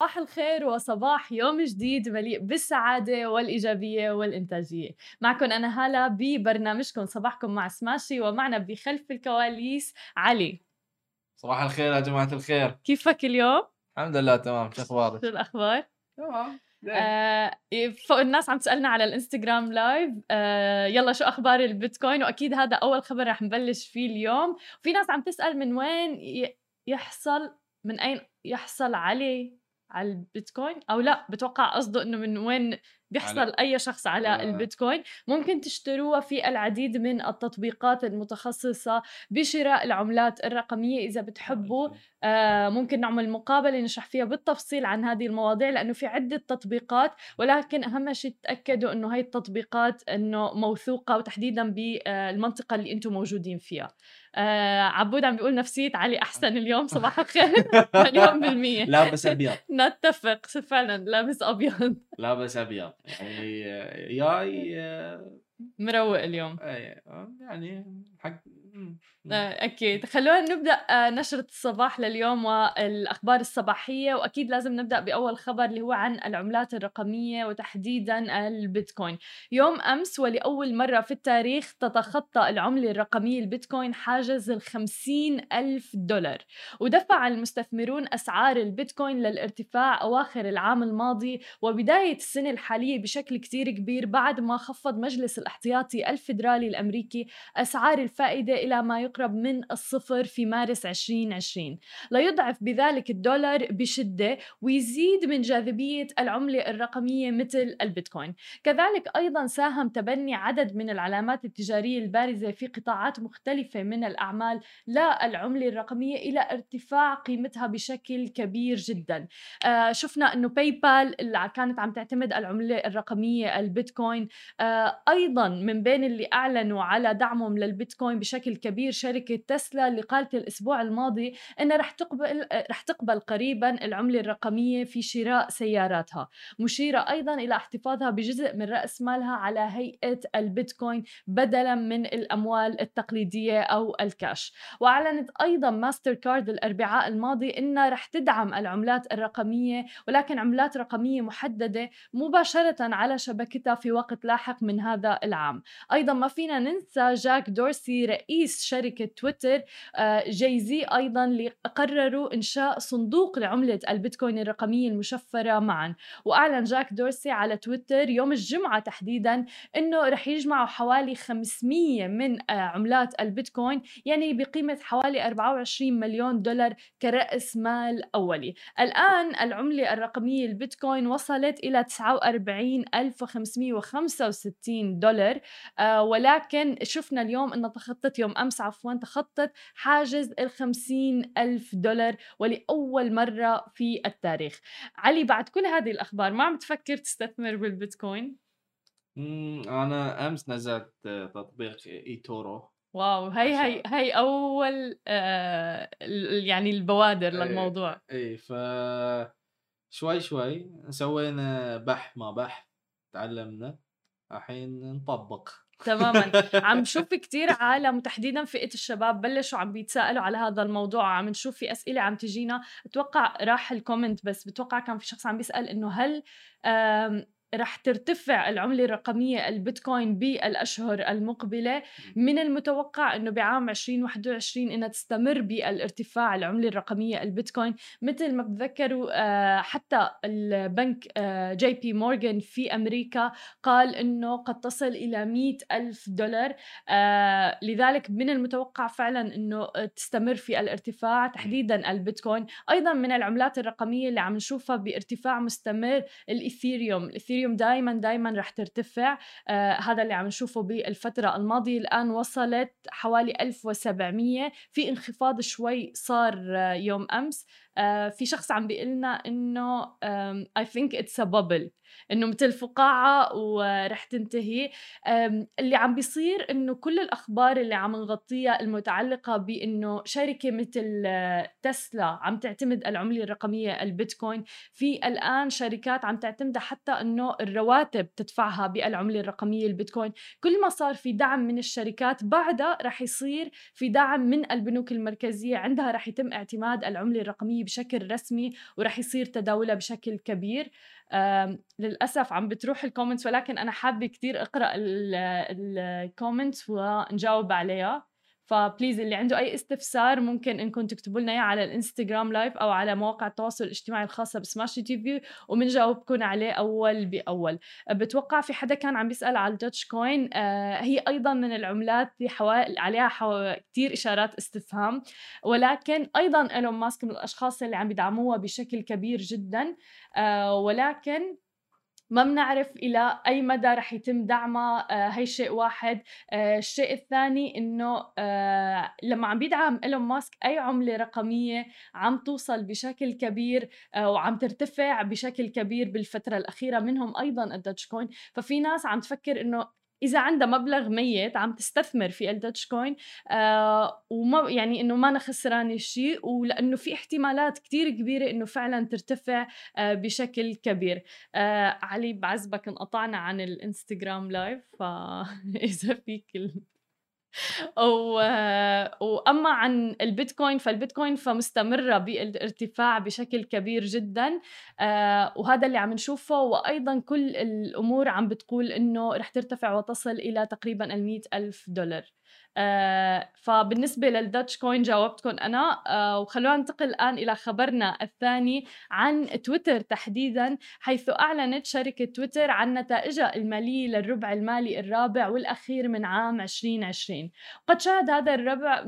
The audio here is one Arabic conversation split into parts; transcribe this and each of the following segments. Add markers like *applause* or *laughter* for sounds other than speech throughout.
صباح الخير وصباح يوم جديد مليء بالسعادة والإيجابية والإنتاجية. معكم أنا هالة ببرنامجكم صباحكم مع سماشي ومعنا بخلف الكواليس علي. صباح الخير يا جماعة الخير. كيفك اليوم؟ الحمد لله تمام. شو أخبارك؟ شو الأخبار؟ تمام. آه فوق الناس عم تسألنا على الإنستغرام لايف. آه يلا شو أخبار البيتكوين؟ وأكيد هذا أول خبر رح نبلش فيه اليوم. في ناس عم تسأل من وين يحصل من أين يحصل عليه على البيتكوين أو لا بتوقع قصده إنه من وين بيحصل على... أي شخص على آه. البيتكوين ممكن تشتروها في العديد من التطبيقات المتخصصة بشراء العملات الرقمية إذا بتحبوا آه ممكن نعمل مقابلة نشرح فيها بالتفصيل عن هذه المواضيع لأنه في عدة تطبيقات ولكن أهم شيء تأكدوا إنه هي التطبيقات إنه موثوقة وتحديدا بالمنطقة اللي أنتم موجودين فيها. آه عبود عم بيقول نفسية علي أحسن اليوم صباح الخير. *laughs* مليون بالمية. لابس أبيض. *laughs* نتفق فعلا لابس أبيض. لابس أبيض. يعني جاي مروق اليوم. إيه يعني حق آه، أكيد. خلونا نبدأ آه، نشرة الصباح لليوم والأخبار الصباحية. وأكيد لازم نبدأ بأول خبر اللي هو عن العملات الرقمية وتحديدا البيتكوين. يوم أمس ولأول مرة في التاريخ تتخطى العملة الرقمية البيتكوين حاجز الخمسين ألف دولار. ودفع المستثمرون أسعار البيتكوين للارتفاع أواخر العام الماضي وبداية السنة الحالية بشكل كتير كبير بعد ما خفض مجلس الاحتياطي الفيدرالي الأمريكي أسعار الفائدة إلى ما يقرب من الصفر في مارس 2020 ليضعف بذلك الدولار بشدة ويزيد من جاذبية العملة الرقمية مثل البيتكوين. كذلك أيضا ساهم تبني عدد من العلامات التجارية البارزة في قطاعات مختلفة من الأعمال للعملة الرقمية إلى ارتفاع قيمتها بشكل كبير جدا. آه شفنا أنه باي بال اللي كانت عم تعتمد العملة الرقمية البيتكوين آه أيضا من بين اللي أعلنوا على دعمهم للبيتكوين بشكل كبير شركة تسلا اللي قالت الأسبوع الماضي أنها رح تقبل رح تقبل قريبا العملة الرقمية في شراء سياراتها مشيرة أيضا إلى احتفاظها بجزء من رأس مالها على هيئة البيتكوين بدلا من الأموال التقليدية أو الكاش. وأعلنت أيضا ماستر كارد الأربعاء الماضي أنها رح تدعم العملات الرقمية ولكن عملات رقمية محددة مباشرة على شبكتها في وقت لاحق من هذا العام. أيضا ما فينا ننسى جاك دورسي رئيس شركة تويتر جاي زي أيضا اللي قرروا إنشاء صندوق لعملة البيتكوين الرقمية المشفرة معا. وأعلن جاك دورسي على تويتر يوم الجمعة تحديدا إنه رح يجمعوا حوالي 500 من عملات البيتكوين يعني بقيمة حوالي 24 مليون دولار كرأس مال أولي. الآن العملة الرقمية البيتكوين وصلت إلى 49565 دولار آه ولكن شفنا اليوم أنها تخطت يوم أمس عفوا تخطت حاجز ال ألف دولار ولأول مرة في التاريخ. علي بعد كل هذه الأخبار ما عم تفكر تستثمر بالبيتكوين؟ أنا أمس نزلت تطبيق إيتورو. wow هي هي هي أول آه يعني البوادر إيه، للموضوع. اي ف شوي شوي سوينا بح ما بح تعلمنا. الحين نطبق. تماما. عم نشوف كتير عالم وتحديدا فئة الشباب بلشوا عم بيتساءلوا على هذا الموضوع عم نشوف في أسئلة عم تجينا. أتوقع راح ال comment بس بتوقع كان في شخص عم بيسأل إنه هل رح ترتفع العملة الرقمية البيتكوين بالأشهر المقبلة. من المتوقع أنه بعام 2021 أنها تستمر بالارتفاع العملة الرقمية البيتكوين. مثل ما بتذكروا آه، حتى البنك آه، جي بي مورغان في أمريكا قال أنه قد تصل إلى 100 ألف دولار. آه، لذلك من المتوقع فعلا أنه تستمر في الارتفاع تحديدا البيتكوين. أيضا من العملات الرقمية اللي عم نشوفها بارتفاع مستمر الإثيريوم الإثيريوم الاثيريوم دائما دائما رح ترتفع. آه هذا اللي عم نشوفه بالفترة الماضية. الآن وصلت حوالي 1700 في انخفاض شوي صار آه يوم أمس. في شخص عم بيقول لنا إنه I think it's a bubble إنه مثل فقاعة ورح تنتهي. اللي عم بيصير إنه كل الأخبار اللي عم نغطيها المتعلقة بإنه شركة مثل آه، تسلا عم تعتمد العملة الرقمية البيتكوين. في الآن شركات عم تعتمد حتى إنه الرواتب تدفعها بالعملة الرقمية البيتكوين. كل ما صار في دعم من الشركات بعدها رح يصير في دعم من البنوك المركزية عندها رح يتم اعتماد العملة الرقمية بشكل رسمي ورح يصير تداولها بشكل كبير. للأسف عم بتروح ال comments ولكن أنا حابة كثير أقرأ ال comments ونجاوب عليها. ف please اللي عنده أي استفسار ممكن إنكم تكتبوا لنا إياه على الإنستغرام live أو على مواقع التواصل الاجتماعي الخاصة بسماشي تي في وبنجاوبكم عليه أول بأول. بتوقع في حدا كان عم بيسال على الدوتش كوين. آه هي أيضا من العملات اللي حوا... عليها حوا... كثير إشارات استفهام. ولكن أيضا إيلون ماسك من الأشخاص اللي عم بيدعموها بشكل كبير جدا. آه ولكن ما بنعرف إلى أي مدى رح يتم دعمها آه هي شيء واحد. آه الشيء الثاني إنه آه لما عم بيدعم إيلون ماسك أي عملة رقمية عم توصل بشكل كبير آه وعم ترتفع بشكل كبير بالفترة الأخيرة منهم أيضا الدوج كوين. ففي ناس عم تفكر إنه إذا عندها مبلغ ميت عم تستثمر في الدوج كوين آه وما يعني إنه ما أنا خسرانة شيء ولأنه في احتمالات كتير كبيرة إنه فعلا ترتفع آه بشكل كبير. آه علي بعزبك انقطعنا عن الانستغرام live فإذا فيك و... وأما عن البيتكوين فالبيتكوين فمستمرة بالارتفاع بشكل كبير جدا آه، وهذا اللي عم نشوفه وأيضا كل الأمور عم بتقول إنه رح ترتفع وتصل إلى تقريبا ال ألف دولار. آه، فبالنسبة للداتش كوين جاوبتكم أنا. آه، وخلونا ننتقل الآن إلى خبرنا الثاني عن تويتر تحديدا حيث أعلنت شركة تويتر عن نتائجها المالية للربع المالي الرابع والأخير من عام 2020 قد شهد هذا الربع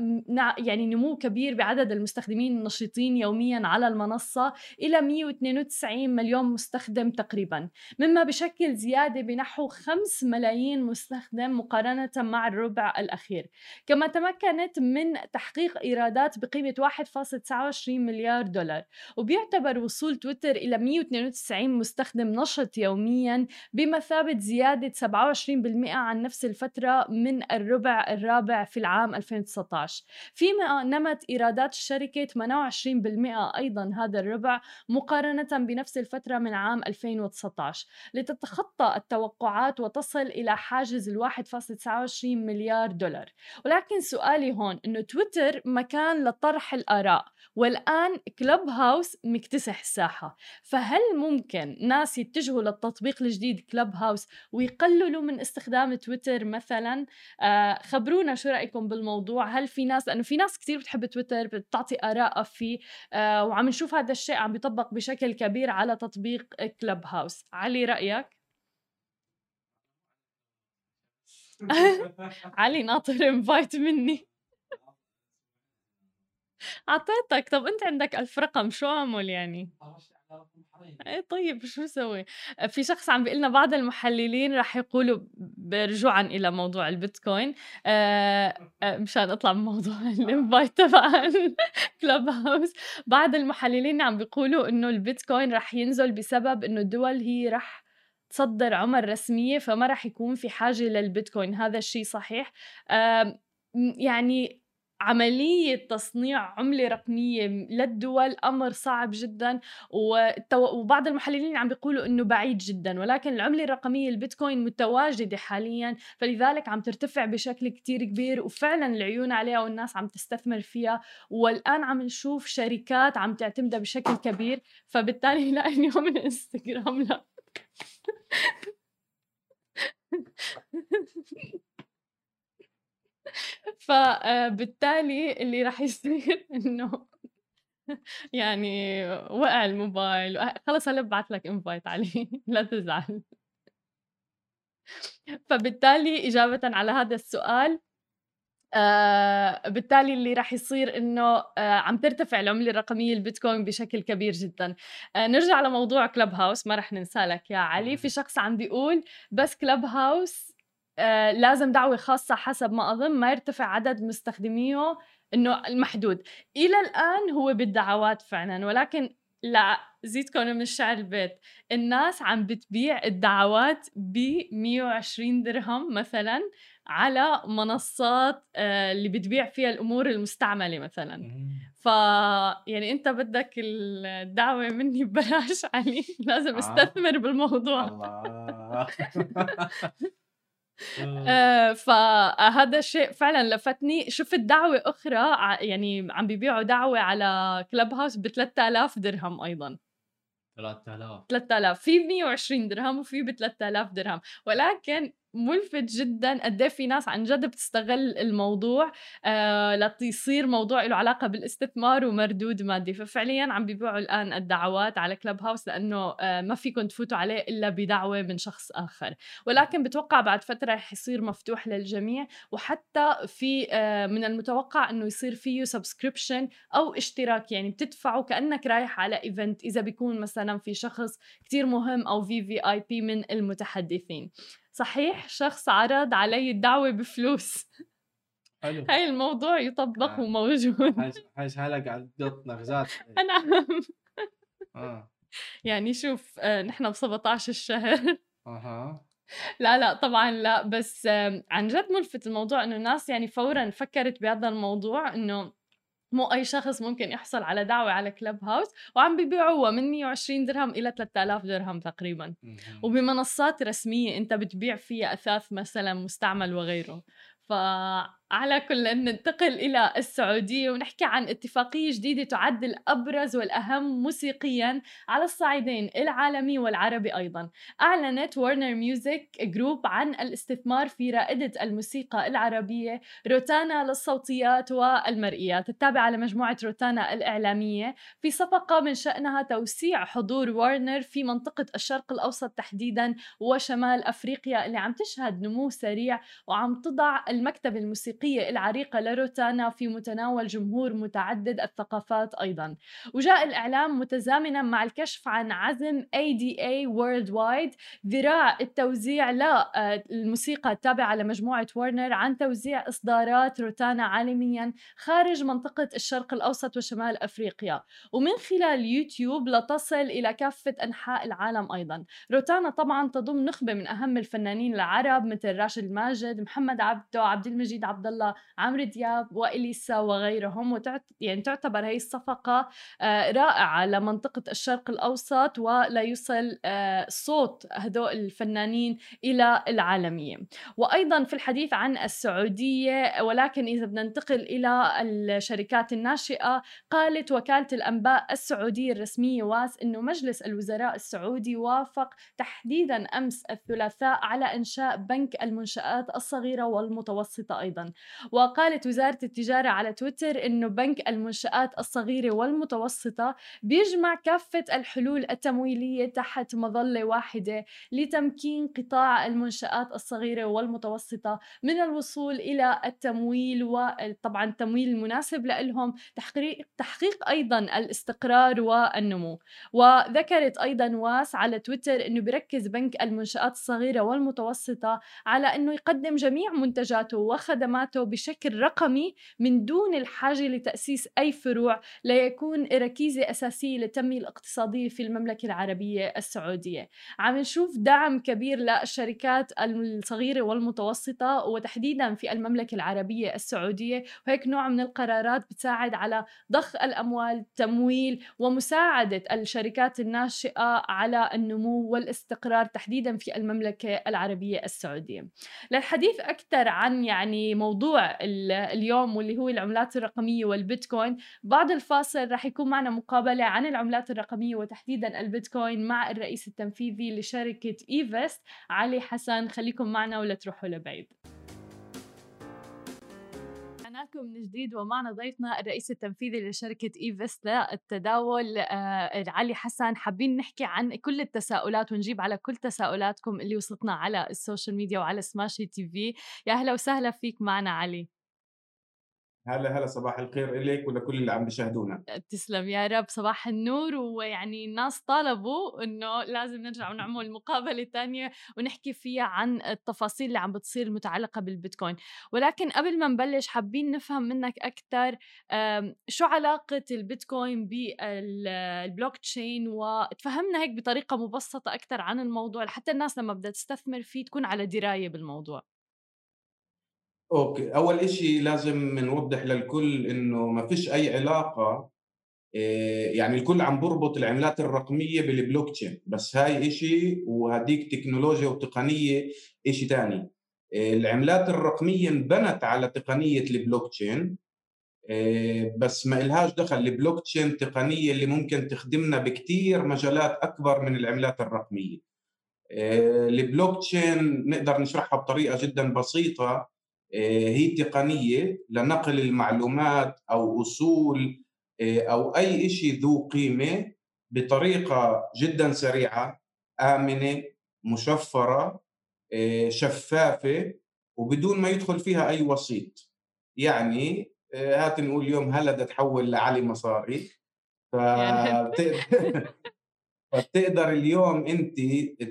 يعني نمو كبير بعدد المستخدمين النشيطين يوميا على المنصة إلى 192 مليون مستخدم تقريبا. مما بشكل زيادة بنحو 5 ملايين مستخدم مقارنة مع الربع الأخير. كما تمكنت من تحقيق إيرادات بقيمة 1.29 مليار دولار وبيعتبر وصول تويتر إلى 192 مستخدم نشط يوميا بمثابة زيادة 27% عن نفس الفترة من الربع الرابع في العام 2019 فيما نمت إيرادات الشركة 28% أيضا هذا الربع مقارنة بنفس الفترة من عام 2019 لتتخطى التوقعات وتصل إلى حاجز ال 1.29 مليار دولار. ولكن سؤالي هون إنه تويتر مكان لطرح الآراء والآن كلوب هاوس مكتسح الساحة. فهل ممكن ناس يتجهوا للتطبيق الجديد كلوب هاوس ويقللوا من استخدام تويتر مثلا؟ آه خبرونا شو رأيكم بالموضوع؟ هل في ناس لأنه في ناس كثير بتحب تويتر بتعطي ارائها فيه آه وعم نشوف هذا الشيء عم بيطبق بشكل كبير على تطبيق كلوب هاوس. علي رأيك؟ *laughs* علي ناطر invite مني. أعطيتك. طب أنت عندك ألف رقم شو أعمل يعني؟ إيه طيب شو سوي في شخص عم بيقول لنا بعض المحللين رح يقولوا رجوعا إلى موضوع البيتكوين. آه آه مشان أطلع من موضوع *laughs* الانفايت تبع الكلوب هاوس بعض المحللين عم بيقولوا إنه البيتكوين رح ينزل بسبب إنه الدول هي رح تصدر عمل رسمية فما راح يكون في حاجة للبيتكوين هذا الشيء صحيح. يعني عملية تصنيع عملة رقمية للدول أمر صعب جدا وبعض المحللين عم بيقولوا إنه بعيد جدا ولكن العملة الرقمية البيتكوين متواجدة حاليا فلذلك عم ترتفع بشكل كتير كبير وفعلا العيون عليها والناس عم تستثمر فيها. والآن عم نشوف شركات عم تعتمدها بشكل كبير فبالتالي *laughs* لا اليوم من انستغرام لا. فبالتالي اللي راح يصير *laughs* إنه يعني وقع الموبايل خلص هلا ببعث لك انفايت عليه *laughs* لا تزعل. فبالتالي إجابة على هذا السؤال آه بالتالي اللي راح يصير إنه آه عم ترتفع العملة الرقمية البيتكوين بشكل كبير جدا. آه نرجع لموضوع كلب هاوس ما راح ننسى لك يا علي. في شخص عم بيقول بس كلب هاوس آه لازم دعوة خاصة حسب ما أظن ما يرتفع عدد مستخدميه إنه المحدود. إلى الآن هو بالدعوات فعلا ولكن لا زيدكم من الشعر البيت. الناس عم بتبيع الدعوات ب 120 درهم مثلا على منصات آه، اللي بتبيع فيها الأمور المستعملة مثلا. ف يعني أنت بدك الدعوة مني ببلاش علي لازم آه. أستثمر بالموضوع. الله. *laughs* آه. فهذا الشيء فعلًا لفتني، شُفت دعوة أخرى يعني عم بيبيعوا دعوة على club house ب3000 درهم أيضًا. 3000 3000 في ب120 درهم وفي ب3000 درهم، ولكن مُلفت جدًا قد إيه في ناس عن جد بتستغل الموضوع آآ لتصير موضوع له علاقة بالاستثمار ومردود مادي، ففعليًا عم بيبيعوا الآن الدعوات على club house لإنه آآ ما فيكم تفوتوا عليه إلا بدعوة من شخص آخر، ولكن باتوقع بعد فترة رح يصير مفتوح للجميع، وحتى في آآ من المتوقع إنه يصير فيه subscription أو اشتراك، يعني بتدفعوا كأنك رايح على event إذا بيكون مثلًا في شخص كتير مهم أو VVIP من المتحدثين. صحيح شخص عرض علي الدعوة بفلوس. حلو. هاي الموضوع يطبق آه. وموجود. حاج حالك على نغزات. *laughs* نعم آه. يعني شوف آه، نحن ب 17 الشهر. أها. لا لا طبعا لا بس عن جد ملفت الموضوع إنه الناس يعني فورا فكرت بهذا الموضوع إنه مو أي شخص ممكن يحصل على دعوة على كلب هاوس وعم بيبيعوها من 120 درهم إلى 3000 درهم تقريبا. وبمنصات رسمية أنت بتبيع فيها أثاث مثلا مستعمل وغيره فعلى كل ننتقل إلى السعودية ونحكي عن اتفاقية جديدة تعد الأبرز والأهم موسيقيا على الصعيدين العالمي والعربي أيضا. أعلنت Warner Music Group عن الاستثمار في رائدة الموسيقى العربية روتانا للصوتيات والمرئيات. التابعة لمجموعة روتانا الإعلامية في صفقة من شأنها توسيع حضور ورنر في منطقة الشرق الأوسط تحديدا وشمال أفريقيا اللي عم تشهد نمو سريع وعم تضع المكتبة الموسيقية العريقة لروتانا في متناول جمهور متعدد الثقافات أيضا. وجاء الإعلام متزامنا مع الكشف عن عزم ADA Worldwide ذراع التوزيع للموسيقى التابعة لمجموعة ورنر عن توزيع إصدارات روتانا عالميا خارج منطقة الشرق الأوسط وشمال أفريقيا. ومن خلال يوتيوب لتصل إلى كافة أنحاء العالم أيضا. روتانا طبعا تضم نخبة من أهم الفنانين العرب مثل راشد ماجد محمد عبده عبد المجيد عبد الله عمرو دياب وإليسا وغيرهم وتعت يعني تعتبر هي الصفقة آه، رائعة لمنطقة الشرق الأوسط ولا يوصل آه، صوت هدول الفنانين إلى العالمية. وأيضا في الحديث عن السعودية ولكن إذا بدنا ننتقل إلى الشركات الناشئة قالت وكالة الأنباء السعودية الرسمية واس أنه مجلس الوزراء السعودي وافق تحديدا أمس الثلاثاء على إنشاء بنك المنشآت الصغيرة والمتوسطة أيضا. وقالت وزارة التجارة على تويتر أنه بنك المنشآت الصغيرة والمتوسطة بيجمع كافة الحلول التمويلية تحت مظلة واحدة لتمكين قطاع المنشآت الصغيرة والمتوسطة من الوصول إلى التمويل وطبعا التمويل المناسب لهم تحقيق تحقيق أيضا الاستقرار والنمو. وذكرت أيضا واس على تويتر أنه بيركز بنك المنشآت الصغيرة والمتوسطة على أنه يقدم جميع منتجاته وخدماته بشكل رقمي من دون الحاجة لتأسيس أي فروع ليكون ركيزة أساسية للتنمية الاقتصادية في المملكة العربية السعودية. عم نشوف دعم كبير للشركات الصغيرة والمتوسطة وتحديدا في المملكة العربية السعودية وهيك نوع من القرارات بتساعد على ضخ الأموال تمويل ومساعدة الشركات الناشئة على النمو والاستقرار تحديدا في المملكة العربية السعودية. للحديث أكثر عن يعني موضوع ال- اليوم واللي هو العملات الرقمية والبيتكوين بعد الفاصل رح يكون معنا مقابلة عن العملات الرقمية وتحديدا البيتكوين مع الرئيس التنفيذي لشركة إيفست علي حسن. خليكم معنا ولا تروحوا لبعيد. لكم من جديد ومعنا ضيفنا الرئيس التنفيذي لشركة إيفست للتداول آه، علي حسن حابين نحكي عن كل التساؤلات ونجيب على كل تساؤلاتكم اللي وصلتنا على السوشيال ميديا وعلى سماشي تي في. يا أهلا وسهلا فيك معنا علي. هلا هلا صباح الخير إليك ولكل اللي عم بيشاهدونا. تسلم يا رب صباح النور. ويعني الناس طالبوا إنه لازم نرجع ونعمل مقابلة تانية ونحكي فيها عن التفاصيل اللي عم بتصير المتعلقه بالبيتكوين. ولكن قبل ما نبلش حابين نفهم منك أكثر شو علاقة البيتكوين بالبلوك تشين وتفهمنا هيك بطريقة مبسطة أكثر عن الموضوع لحتى الناس لما بدها تستثمر فيه تكون على دراية بالموضوع. Okay. أول إشي لازم نوضح للكل إنه ما فيش أي علاقة إيه، يعني الكل عم بربط العملات الرقمية بالبلوك تشين. بس هاي إشي وهديك تكنولوجيا وتقنية إشي تاني. آه، العملات الرقمية انبنت على تقنية البلوك تشين آه، بس ما إلهاش دخل. البلوك تشين تقنية اللي ممكن تخدمنا بكتير مجالات أكبر من العملات الرقمية. آه، البلوك تشين نقدر نشرحها بطريقة جدا بسيطة. هي تقنية لنقل المعلومات أو أصول أو أي شيء ذو قيمة بطريقة جدا سريعة آمنة مشفرة آه، شفافة وبدون ما يدخل فيها أي وسيط. يعني آه، هات نقول اليوم هلا بدها تحول لعلي مصاري. فبتقدر *laughs* *laughs* فبتقدر اليوم أنت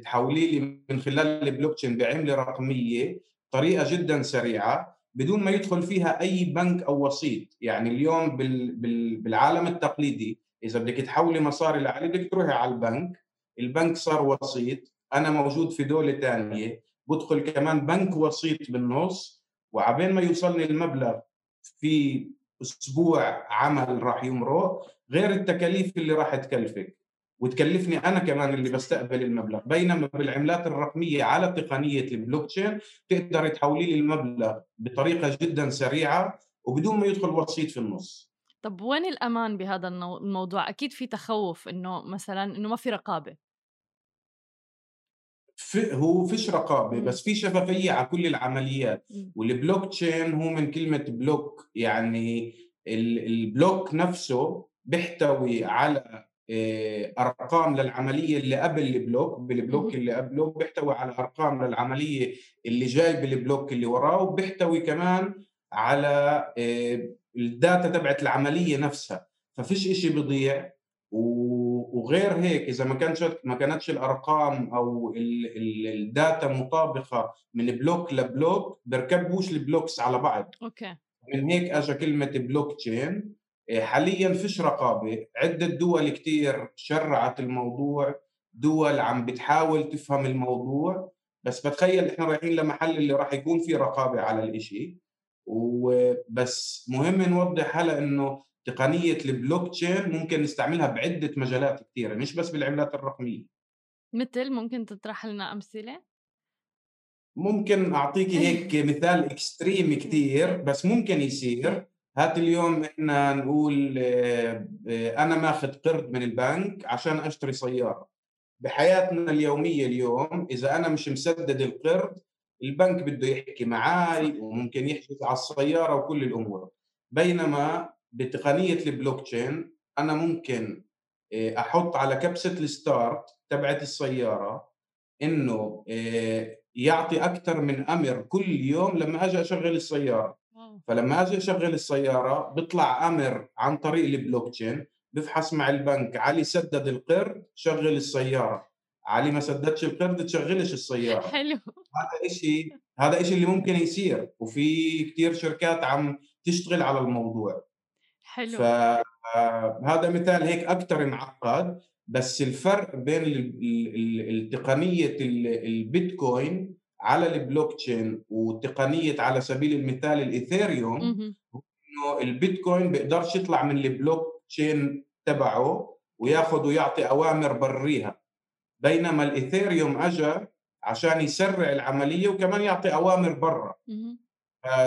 تحولي لي من خلال البلوك تشين بعملة رقمية طريقة جدا سريعة بدون ما يدخل فيها أي بنك أو وسيط. يعني اليوم بالعالم التقليدي إذا بدك تحولي مصاري لعلي بدك تروحي على البنك. البنك صار وسيط. أنا موجود في دولة ثانية بدخل كمان بنك وسيط بالنص. وعبين ما يوصلني المبلغ في أسبوع عمل راح يمرق. غير التكاليف اللي راح تكلفك. وتكلفني أنا كمان اللي بستقبل المبلغ. بينما بالعملات الرقمية على تقنية البلوك تشين تقدر تحولي لي المبلغ بطريقة جدا سريعة وبدون ما يدخل وسيط في النص. طب وين الأمان بهذا الموضوع؟ أكيد في تخوف إنه مثلا إنه ما في رقابة. في هو فيش رقابة بس في شفافية على كل العمليات. والبلوك تشين هو من كلمة block يعني ال block نفسه بيحتوي على أرقام للعملية اللي قبل ال block بال block اللي قبله بيحتوي على أرقام للعملية اللي جاي بال block اللي وراه وبيحتوي كمان على آه، ال data تبعت العملية نفسها. ففيش إشي بيضيع. وغير هيك إذا ما كانتش ما كانتش الأرقام أو ال data مطابقة من block ل block بيركبوش ال blocks على بعض. Okay. من هيك اجى كلمة بلوك تشين. حاليا فيش رقابة. عدة دول كثير شرعت الموضوع دول عم بتحاول تفهم الموضوع بس بتخيل إحنا رايحين لمحل اللي راح يكون في رقابة على الإشي. وبس مهم نوضح هلا إنه تقنية البلوك تشين ممكن نستعملها بعدة مجالات كثيره مش بس بالعملات الرقمية. مثل ممكن تطرح لنا أمثلة؟ ممكن اعطيك هيك مثال extreme كثير بس ممكن يصير. هات اليوم إحنا نقول آه، آه، أنا ماخذ قرض من البنك عشان أشتري سيارة. بحياتنا اليومية اليوم إذا أنا مش مسدد القرض البنك بده يحكي معي وممكن يحجز على السيارة وكل الأمور. بينما بتقنية البلوك تشين أنا ممكن آه، أحط على كبسة ال start تبعت السيارة إنه يعطي أكثر من أمر كل يوم لما أجي أشغل السيارة. فلما أجي أشغل السيارة بيطلع أمر عن طريق البلوك تشين بفحص مع البنك علي سدد القرض شغل السيارة. علي ما سددش القرض تشغلش السيارة. حلو. هذا شيء هذا شيء اللي ممكن يصير. وفي كثير شركات عم تشتغل على الموضوع. حلو. فهذا مثال هيك أكثر معقد. بس الفرق بين التقنية البيتكوين على البلوك تشين وتقنية على سبيل المثال ال Ethereum إنه البيتكوين بيقدرش يطلع من البلوك تشين تبعه وياخذ ويعطي أوامر براها بينما ال Ethereum اجى عشان يسرع العملية وكمان يعطي أوامر برا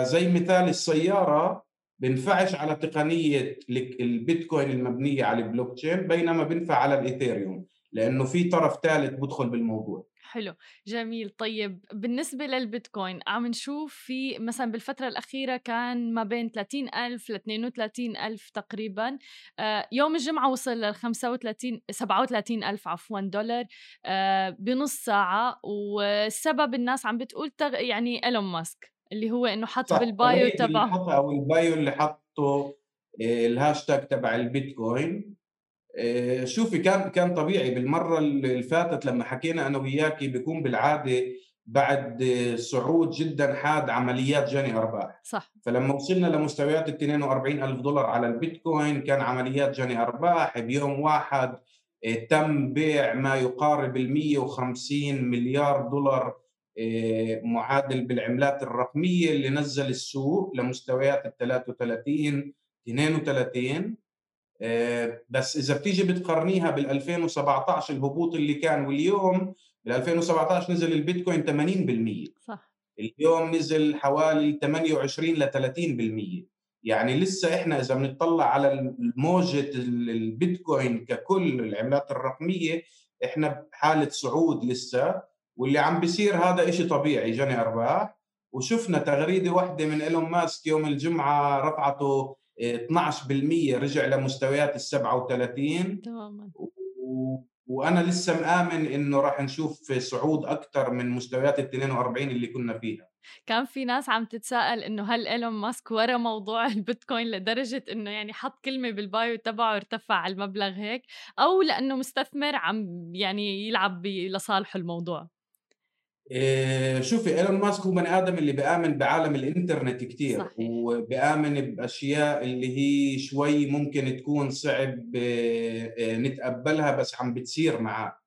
زي مثال السيارة بنفعش على تقنية البيتكوين المبنية على البلوك تشين بينما بنفع على ال Ethereum لأنه في طرف ثالث بدخل بالموضوع. حلو جميل. طيب بالنسبة للبيتكوين عم نشوف في مثلا بالفترة الأخيرة كان ما بين 30 ألف ل 32 ألف تقريبا. آه يوم الجمعة وصل لل 35 37 ألف عفوا دولار. آه بنص ساعة. والسبب الناس عم بتقول تغ... يعني إيلون ماسك اللي هو إنه حط بال bio تبعه. أو ال bio اللي حطه آه، الهاشتاج تبع البيتكوين. شوفي كان كان طبيعي بالمرة اللي فاتت لما حكينا أنا وياكي بيكون بالعادة بعد صعود جدا حاد عمليات جني أرباح. صح. فلما وصلنا لمستويات ال 42 ألف دولار على البيتكوين كان عمليات جني أرباح. بيوم واحد آه، تم بيع ما يقارب ال 150 مليار دولار آه، معادل بالعملات الرقمية اللي نزل السوق لمستويات ال 33 32 بس إذا بتيجي بتقارنيها بال 2017 الهبوط اللي كان واليوم بال 2017 نزل البيتكوين 80% صح. اليوم نزل حوالي 28 ل 30% يعني لسه إحنا إذا بنطلع على موجة البيتكوين ككل العملات الرقمية إحنا بحالة صعود لسه. واللي عم بيصير هذا شيء طبيعي جني أرباح. وشفنا تغريدة واحدة من إيلون ماسك يوم الجمعة رفعته 12% رجع لمستويات ال 37 تماما. و... وأنا لسه مآمن إنه راح نشوف صعود أكثر من مستويات ال 42 اللي كنا فيها. كان في ناس عم تتساءل إنه هل إيلون ماسك ورا موضوع *laughs* البيتكوين لدرجة إنه يعني حط كلمة بالبايو تبعه ارتفع على المبلغ هيك أو لأنه مستثمر عم يعني يلعب لصالحه الموضوع. شوفي إيلون ماسك هو بني آدم اللي بيآمن بعالم الإنترنت كثير صحيح. وبيآمن بأشياء اللي هي شوي ممكن تكون صعب إيه نتقبلها بس عم بتصير معاه.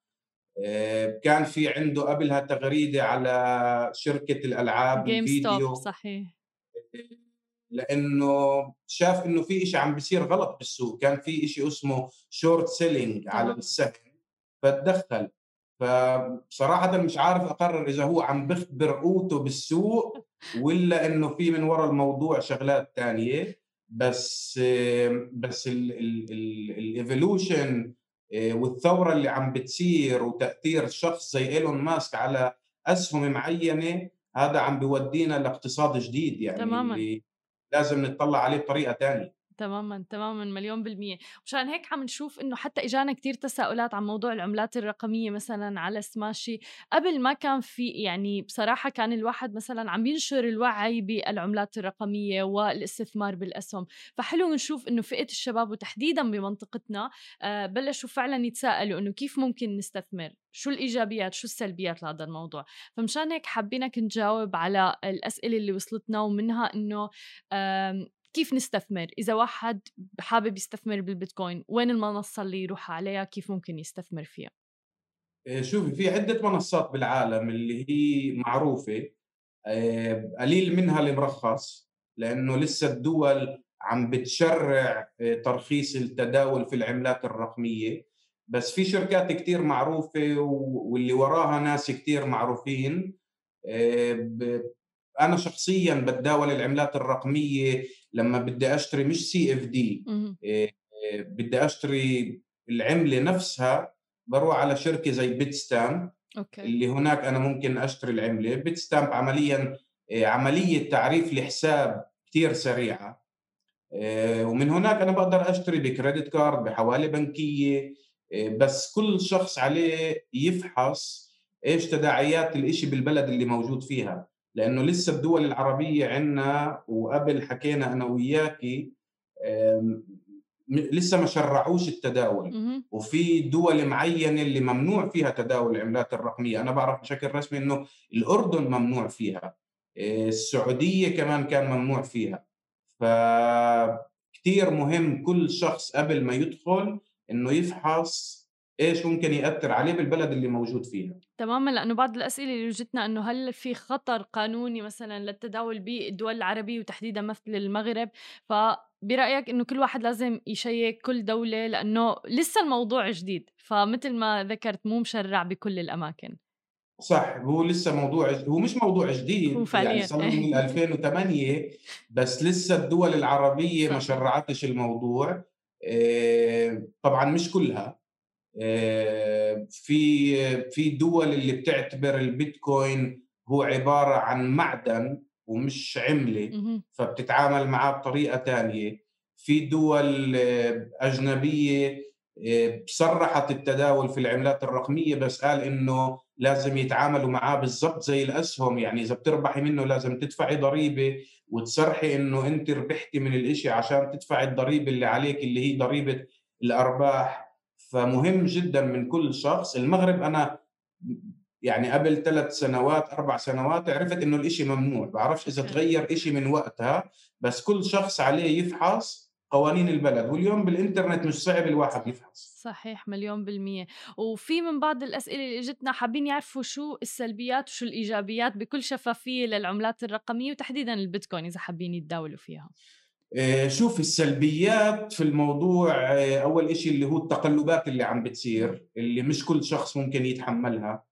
إيه كان في عنده قبلها تغريدة على شركة الألعاب game الفيديو. صحيح. لأنه شاف إنه في شيء عم بيصير غلط بالسوق. كان في شيء اسمه short selling على. السهم فتدخل فبصراحة مش عارف أقرر إذا هو عم بخبر قوته بالسوق ولا إنه في من وراء الموضوع شغلات تانية بس بس الايفولوشن والثورة اللي عم بتصير وتأثير شخص زي إيلون ماسك على أسهم معينة هذا عم بيودينا لاقتصاد جديد يعني تماماً. لازم نطلع عليه بطريقة تانية تماما تماما مليون بالمية. مشان هيك عم نشوف إنه حتى إجانا كتير تساؤلات عن موضوع العملات الرقمية مثلا على سماشي. قبل ما كان في يعني بصراحة كان الواحد مثلا عم ينشر الوعي بالعملات الرقمية والاستثمار بالأسهم. فحلو نشوف إنه فئة الشباب وتحديدا بمنطقتنا آه، بلشوا فعلا يتساءلوا إنه كيف ممكن نستثمر؟ شو الإيجابيات؟ شو السلبيات لهذا الموضوع؟ فمشان هيك حابينك نجاوب على الأسئلة اللي وصلتنا ومنها إنه كيف نستثمر؟ إذا واحد حابب يستثمر بالبيتكوين وين المنصة اللي يروح عليها؟ كيف ممكن يستثمر فيها؟ إيه، شوفي في عدة منصات بالعالم اللي هي معروفة. إيه، قليل منها المرخص لأنه لسه الدول عم بتشرع إيه، ترخيص التداول في العملات الرقمية. بس في شركات كتير معروفة و- واللي وراها ناس كتير معروفين. أنا شخصيا بتداول العملات الرقمية لما بدي أشتري مش CFD. بدي أشتري العملة نفسها بروح على شركة زي Bitstamp okay. اللي هناك أنا ممكن أشتري العملة. Bitstamp عمليا آه، عملية تعريف الحساب كثير سريعة آه، ومن هناك أنا بقدر أشتري ب credit card بحواله بنكية آه، بس كل شخص عليه يفحص إيش تداعيات الإشي بالبلد اللي موجود فيها. لأنه لسه الدول العربية عندنا وقبل حكينا أنا وياكي لسه ما شرعوش التداول. وفي دول معينة اللي ممنوع فيها تداول العملات الرقمية. أنا بعرف بشكل رسمي إنه الأردن ممنوع فيها إيه، السعودية كمان كان ممنوع فيها. فكتير مهم كل شخص قبل ما يدخل إنه يفحص إيش ممكن يأثر عليه بالبلد اللي موجود فيها تماما لأنه بعض الأسئلة اللي وجدتنا إنه هل في خطر قانوني مثلا للتداول بالدول العربية وتحديدا مثل المغرب؟ فبرأيك إنه كل واحد لازم يشيك كل دولة لأنه لسه الموضوع جديد فمثل ما ذكرت مو مشرع بكل الأماكن. صح هو لسه موضوع هو مش موضوع جديد هو فعلياً. يعني صار من 2008 بس لسه الدول العربية ما. شرعتش الموضوع. إيه، طبعا مش كلها. في في دول اللي بتعتبر البيتكوين هو عبارة عن معدن ومش عملة مهم. فبتتعامل معاه بطريقة تانية. في دول آه، أجنبية آه، صرحت التداول في العملات الرقمية بس قال إنه لازم يتعاملوا معاه بالضبط زي الأسهم. يعني إذا بتربحي منه لازم تدفعي ضريبة وتصرحي إنه أنت ربحتي من الإشي عشان تدفعي الضريبة اللي عليك اللي هي ضريبة الأرباح. فمهم جدا من كل شخص. المغرب أنا يعني قبل ثلاث سنوات أربع سنوات عرفت إنه الإشي ممنوع. بعرفش أوكي. تغير إشي من وقتها بس كل شخص عليه يفحص قوانين البلد. واليوم بالإنترنت مش صعب الواحد يفحص. صحيح مليون بالمية. وفي من بعض الأسئلة اللي اجتنا حابين يعرفوا شو السلبيات وشو الإيجابيات بكل شفافية للعملات الرقمية وتحديدا البيتكوين إذا حابين يتداولوا فيها. شوف السلبيات في الموضوع آه، أول إشي اللي هو التقلبات اللي عم بتصير اللي مش كل شخص ممكن يتحملها.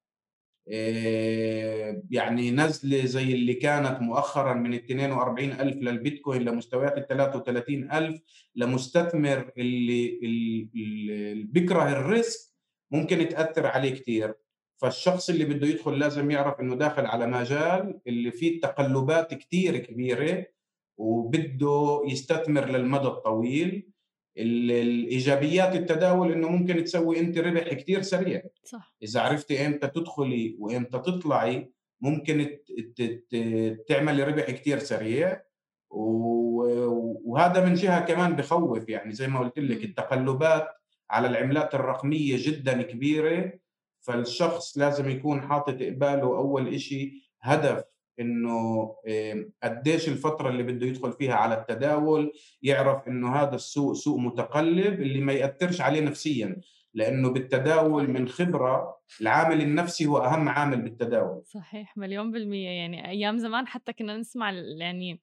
آه، يعني نزلة زي اللي كانت مؤخرا من 42 ألف للبيتكوين لمستويات ال 33 ألف لمستثمر اللي اللي بيكره الريسك ممكن تأثر عليه كثير فالشخص اللي بده يدخل لازم يعرف إنه داخل على مجال اللي فيه تقلبات كثير كبيرة وبده يستثمر للمدى الطويل. الإيجابيات التداول إنه ممكن تسوي أنت ربح كثير سريع. صح. إذا عرفتي إمتى تدخلي وإمتى تطلعي ممكن تعملي ربح كثير سريع. وهذا من جهة كمان بخوف. يعني زي ما قلت لك التقلبات على العملات الرقمية جدا كبيرة. فالشخص لازم يكون حاطط قباله أول شيء هدف إنه قديش الفترة اللي بده يدخل فيها على التداول يعرف إنه هذا السوق سوق متقلب اللي ما يأثرش عليه نفسيا لأنه بالتداول من خبرة العامل النفسي هو أهم عامل بالتداول. صحيح مليون بالمية. يعني أيام زمان حتى كنا نسمع يعني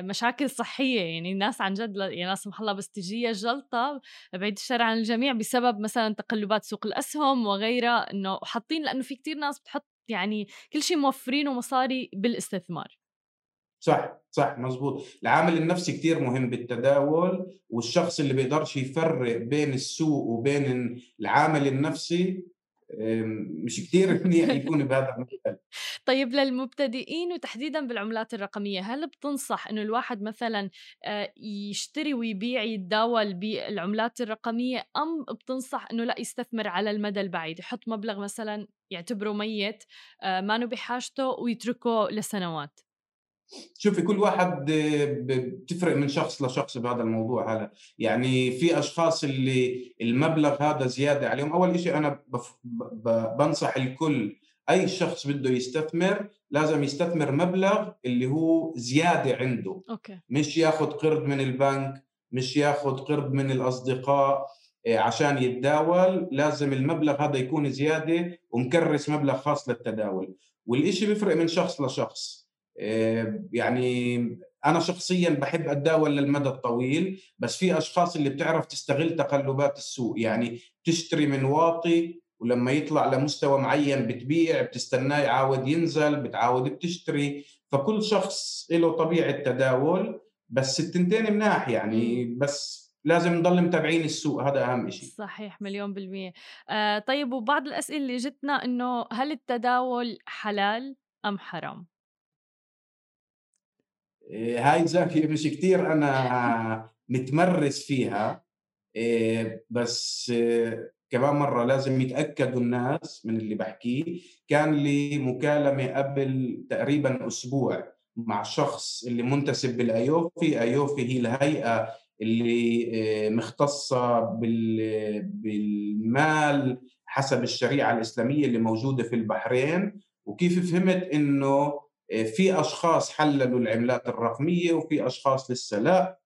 مشاكل صحية. يعني الناس عن جد يعني لا سمح الله بس تجيها جلطة بعيد الشر عن الجميع بسبب مثلا تقلبات سوق الأسهم وغيرها إنه حاطين لأنه في كتير ناس بتحط يعني كل شيء موفرينه مصاري بالاستثمار. صح صح مزبوط. العامل النفسي كتير مهم بالتداول والشخص اللي بيقدرش يفرق بين السوق وبين العامل النفسي مش كتير *laughs* منيح يكون بهذا المثال طيب للمبتدئين وتحديدا بالعملات الرقمية هل بتنصح إنه الواحد مثلا آه، يشتري ويبيع يتداول بالعملات الرقمية أم بتنصح إنه لا يستثمر على المدى البعيد؟ يحط مبلغ مثلا يعتبره ميت آه، ما بحاجته ويتركه لسنوات. شوفي كل واحد بتفرق من شخص لشخص بهذا الموضوع هلا يعني في أشخاص اللي المبلغ هذا زيادة عليهم. أول شيء أنا بنصح الكل أي شخص بده يستثمر لازم يستثمر مبلغ اللي هو زيادة عنده. أوكي. مش ياخذ قرض من البنك مش ياخذ قرض من الأصدقاء آه، عشان يتداول. لازم المبلغ هذا يكون زيادة ومكرس مبلغ خاص للتداول. والإشي بيفرق من شخص لشخص. يعني أنا شخصيا بحب أتداول للمدى الطويل بس في أشخاص اللي بتعرف تستغل تقلبات السوق. يعني تشتري من واطي ولما يطلع لمستوى معين بتبيع بتستناه يعاود ينزل بتعاود بتشتري. فكل شخص له طبيعة تداول بس التنتين مناح يعني. بس لازم نضل متابعين السوق هذا أهم شيء صحيح مليون بالمية. آه طيب وبعض الأسئلة اللي جتنا إنه هل التداول حلال أم حرام؟ إيه، هاي زاكية مش كتير أنا متمرس فيها إيه، بس إيه، كمان مرة لازم يتأكدوا الناس من اللي بحكيه. كان لي مكالمة قبل تقريبا أسبوع مع شخص اللي منتسب بالأيوفي. أيوفي هي الهيئة اللي مختصة بالمال حسب الشريعة الإسلامية اللي موجودة في البحرين. وكيف فهمت إنه في أشخاص حللوا العملات الرقمية وفي أشخاص لسه لا.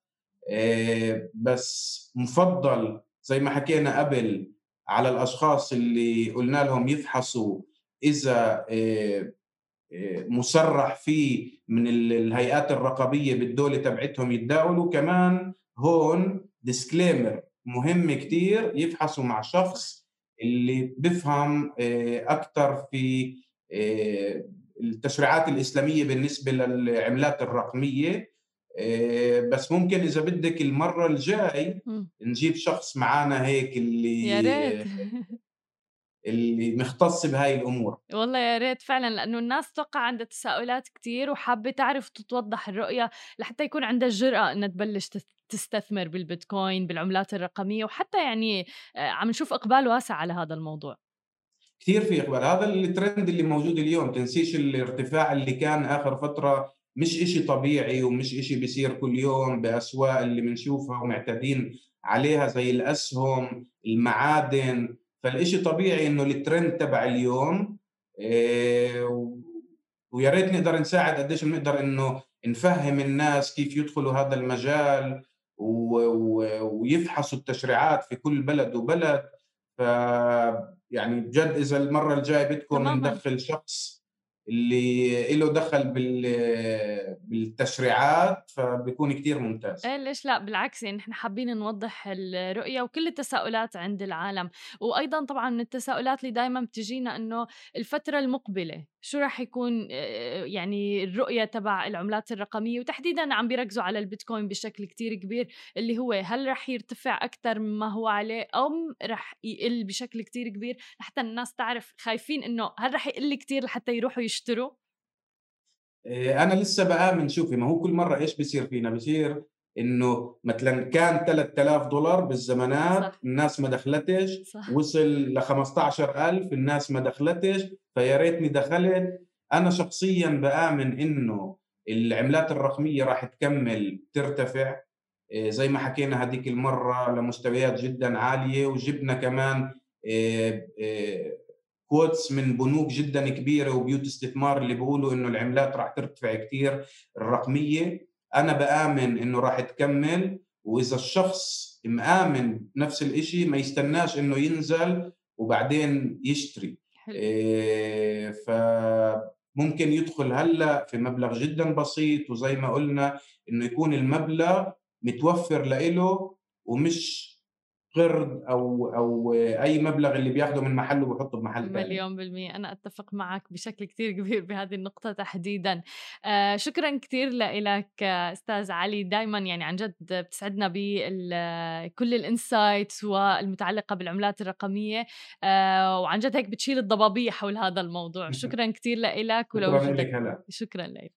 آه، بس مفضل زي ما حكينا قبل على الأشخاص اللي قلنا لهم يفحصوا إذا آه، آه، مسرح فيه من الهيئات الرقابيه بالدولة تبعتهم يتداولوا. كمان هون ديسكليمر مهم كتير يفحصوا مع شخص اللي بفهم أكثر في التشريعات الإسلامية بالنسبة للعملات الرقمية آه، بس ممكن إذا بدك المرة الجاي نجيب شخص معنا هيك اللي يا ريت. *laughs* اللي مختص بهاي الأمور. والله يا ريت فعلا لأنه الناس توقع عندها تساؤلات كثير وحابة تعرف تتوضح الرؤية لحتى يكون عندها الجرأه إنها تبلش تستثمر بالبيتكوين بالعملات الرقمية وحتى يعني آه، عم نشوف إقبال واسع على هذا الموضوع. كثير في إقبال. هذا الترند اللي موجود اليوم تنسيش الارتفاع اللي كان آخر فترة مش إشي طبيعي ومش إشي بيصير كل يوم بأسواق اللي بنشوفها ومعتادين عليها زي الأسهم المعادن. فالإشي طبيعي إنه الترند تبع اليوم إيه ويا ريت نقدر نساعد قديش بنقدر إنه نفهم الناس كيف يدخلوا هذا المجال ويفحصوا التشريعات في كل بلد وبلد. ف يعني بجد إذا المرة الجاية بدكم ندخل شخص اللي له دخل بال- بالتشريعات فبيكون كتير ممتاز. إيه ليش لا؟ بالعكس يعني نحن حابين نوضح الرؤية وكل التساؤلات عند العالم. وأيضا طبعا من التساؤلات اللي دايما بتجينا أنه الفترة المقبلة شو راح يكون يعني الرؤية تبع العملات الرقمية؟ وتحديدا عم بيركزوا على البيتكوين بشكل كتير كبير اللي هو هل راح يرتفع أكثر مما هو عليه أو راح يقل بشكل كتير كبير لحتى الناس تعرف خايفين أنه هل راح يقل كتير لحتى يروحوا يشتروا؟ أنا لسه بآمن شوفي ما هو كل مرة إيش بصير فينا؟ بصير إنه مثلا كان 3000 دولار بالزمانات صح. الناس ما دخلتش. صح. وصل ل 15000 الناس ما دخلتش. فيا ريتني دخلت. أنا شخصيا بآمن إنه العملات الرقمية راح تكمل ترتفع. إيه، زي ما حكينا هذيك المرة لمستويات جدا عالية. وجبنا كمان إيه، إيه، كوتس من بنوك جدا كبيرة وبيوت استثمار اللي بيقولوا إنه العملات راح ترتفع كثير الرقمية أنا بآمن إنه راح تكمل وإذا الشخص مآمن نفس الإشي ما يستناش إنه ينزل وبعدين يشتري. إيه، فممكن يدخل هلأ في مبلغ جدا بسيط وزي ما قلنا إنه يكون المبلغ متوفر له ومش قرض أو أو أي مبلغ اللي بياخده من محل وبحطه بمحل ثاني مليون بالمية. أنا أتفق معك بشكل كتير كبير *laughs* بهذه النقطة تحديدا. آه شكرا كتير لك أستاذ علي. دايما يعني عن جد بتسعدنا بكل الانسايتس والمتعلقة بالعملات الرقمية. آه وعن جد هيك بتشيل الضبابية حول هذا الموضوع. *laughs* شكرا كتير لك ولو شكرا لك هلا. شكرا لك.